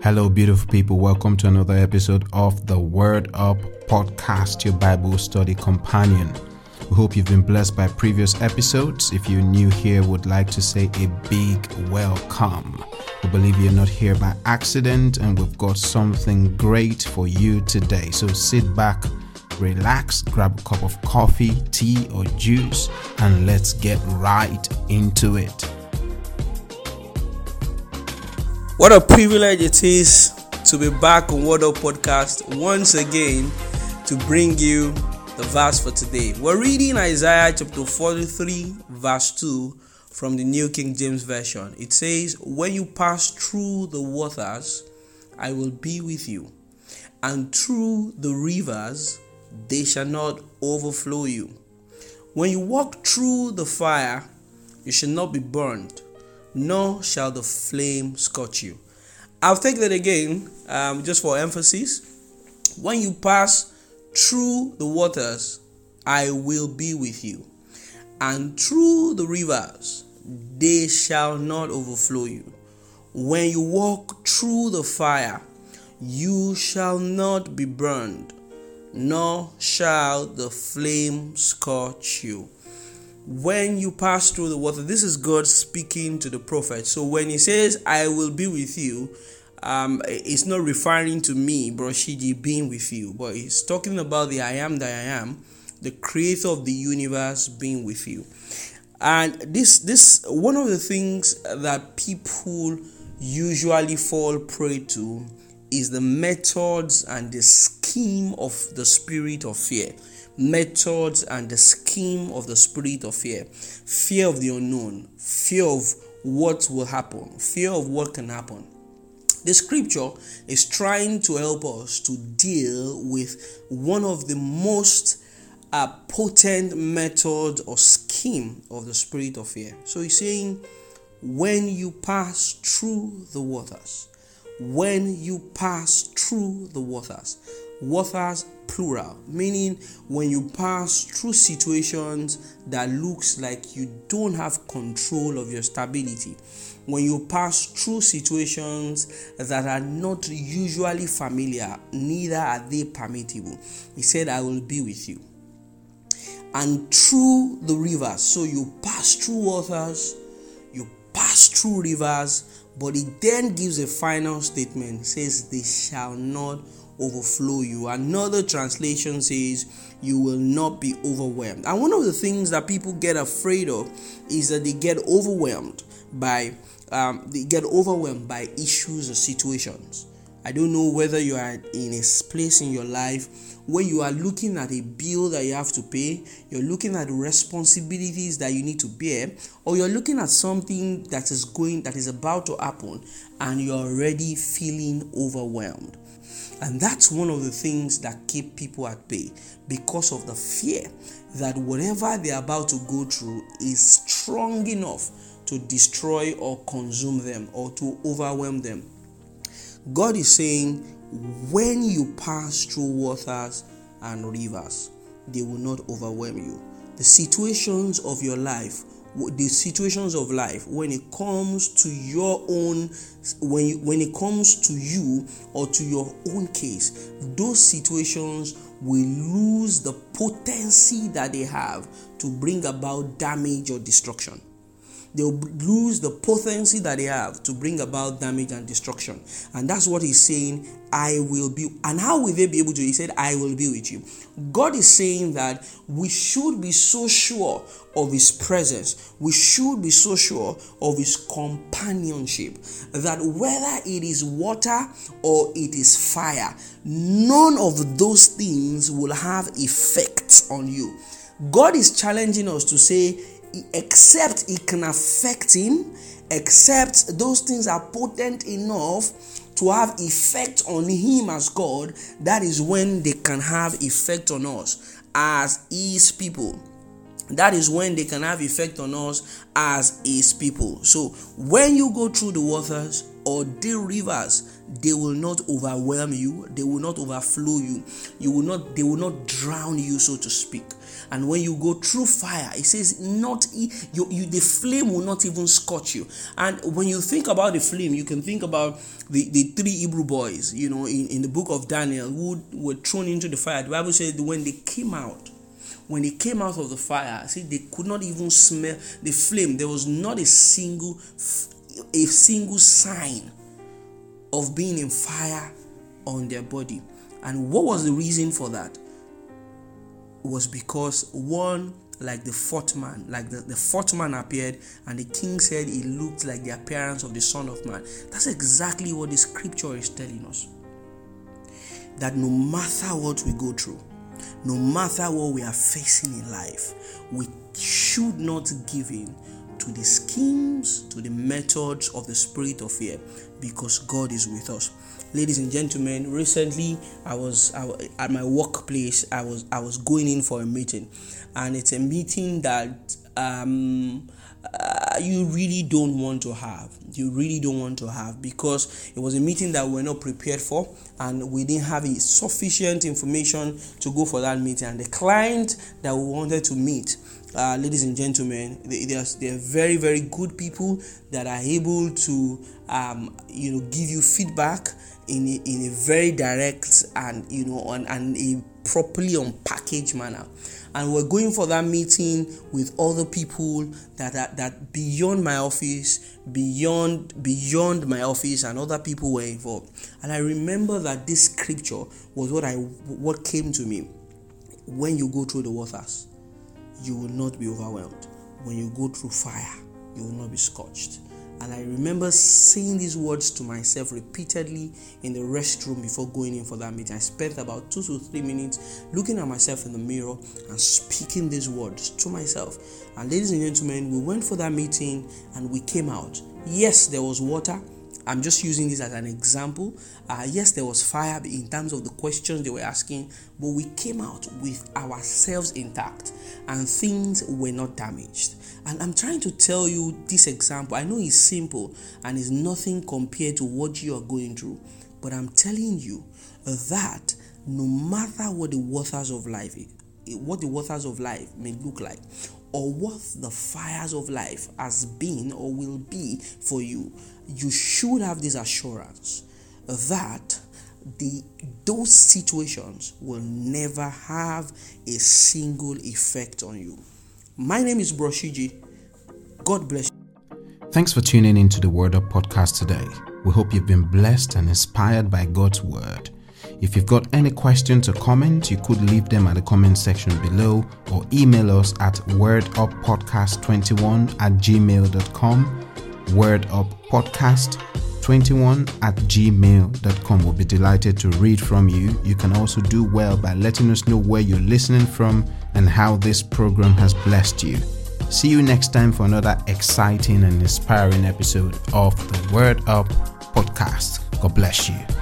Hello, beautiful people. Welcome to another episode of the Word Up Podcast, your Bible study companion. We hope you've been blessed by previous episodes. If you're new here, would like to say a big welcome. We believe you're not here by accident, and we've got something great for you today. So sit back, relax, grab a cup of coffee, tea, or juice, and let's get right into it. What a privilege it is to be back on Word Up Podcast once again to bring you the verse for today. We're reading Isaiah chapter 43, verse 2 from the New King James Version. It says, When you pass through the waters, I will be with you, and through the rivers, they shall not overflow you. When you walk through the fire, you shall not be burned nor shall the flame scorch you. I'll take that again, um, just for emphasis. When you pass through the waters, I will be with you, and through the rivers, they shall not overflow you. When you walk through the fire, you shall not be burned, nor shall the flame scorch you when you pass through the water, this is God speaking to the prophet. So when he says, I will be with you, um, it's not referring to me, Bro Siji, being with you, but he's talking about the I am that I am, the creator of the universe being with you. And this, this, one of the things that people usually fall prey to is the methods and the scheme of the spirit of fear. Methods and the scheme of the spirit of fear. Fear of the unknown. Fear of what will happen. Fear of what can happen. The scripture is trying to help us to deal with one of the most uh, potent method or scheme of the spirit of fear. So he's saying when you pass through the waters when you pass through the waters. Waters plural meaning when you pass through situations that looks like you don't have control of your stability. When you pass through situations that are not usually familiar neither are they permissible he said i will be with you. And through the rivers so you pass through waters you pass through rivers but he then gives a final statement says they shall not overflow you. Another translation says you will not be overwhelmed. And one of the things that people get afraid of is that they get overwhelmed by um, they get overwhelmed by issues or situations. I don't know whether you are in a place in your life where you are looking at a bill that you have to pay, you're looking at responsibilities that you need to bear, or you're looking at something that is going that is about to happen and you're already feeling overwhelmed. And that's one of the things that keep people at bay because of the fear that whatever they're about to go through is strong enough to destroy or consume them or to overwhelm them. God is saying, when you pass through waters and rivers, they will not overwhelm you. The situations of your life the situations of life when it comes to your own when you, when it comes to you or to your own case those situations will lose the potency that they have to bring about damage or destruction they'll lose the potency that they have to bring about damage and destruction. And that's what he's saying, I will be. And how will they be able to? He said, I will be with you. God is saying that we should be so sure of his presence, we should be so sure of his companionship that whether it is water or it is fire, none of those things will have effects on you. God is challenging us to say, except it can affect him, except those things are potent enough to have effect on him as God, that is when they can have effect on us as his people. That is when they can have effect on us as his people. So when you go through the waters or the rivers, they will not overwhelm you, they will not overflow you, you will not, they will not drown you, so to speak. And when you go through fire, it says not you, you the flame will not even scorch you. And when you think about the flame, you can think about the, the three Hebrew boys, you know, in, in the book of Daniel who were thrown into the fire. The Bible says when they came out, when they came out of the fire, see, they could not even smell the flame. There was not a single a single sign of being in fire on their body. And what was the reason for that? Was because one, like the fourth man, like the, the fourth man appeared, and the king said he looked like the appearance of the Son of Man. That's exactly what the scripture is telling us. That no matter what we go through, no matter what we are facing in life, we should not give in to the schemes, to the methods of the spirit of fear because God is with us. Ladies and gentlemen, recently I was, I at my workplace. I was I was going in for a meeting, and it's a meeting that um, uh, you really don't want to have. You really don't want to have because it was a meeting that we're not prepared for, and we didn't have sufficient information to go for that meeting. And the client that we wanted to meet uh, ladies and gentlemen, they, they, are, they are very, very good people that are able to, um, you know, give you feedback in a, in a very direct and, you know, on, and a properly unpackaged manner. And we're going for that meeting with other people that are that beyond my office, beyond beyond my office, and other people were involved. And I remember that this scripture was what I what came to me when you go through the waters you will not be overwhelmed. When you go through fire, you will not be scorched. And I remember saying these words to myself repeatedly in the restroom before going in for that meeting. I spent about two to three minutes looking at myself in the mirror and speaking these words to myself. And ladies and gentlemen, we went for that meeting and we came out. Yes, there was water I'm just using this as an example. Uh, yes, there was fire in terms of the questions they were asking, but we came out with ourselves intact and things were not damaged. And I'm trying to tell you this example. I know it's simple and it's nothing compared to what you are going through, but I'm telling you that no matter what the waters of life what the waters of life may look like or what the fires of life has been or will be for you you should have this assurance that the those situations will never have a single effect on you. My name is Bro Siji. God bless you. Thanks for tuning into the Word Up podcast today. We hope you've been blessed and inspired by God's Word. If you've got any questions or comments, you could leave them at the comment section below or email us at worduppodcast21 at gmail.com word up podcast 21 at gmail.com. We'll be delighted to read from you. You can also do well by letting us know where you're listening from and how this program has blessed you. See you next time for another exciting and inspiring episode of the Word Up podcast. God bless you.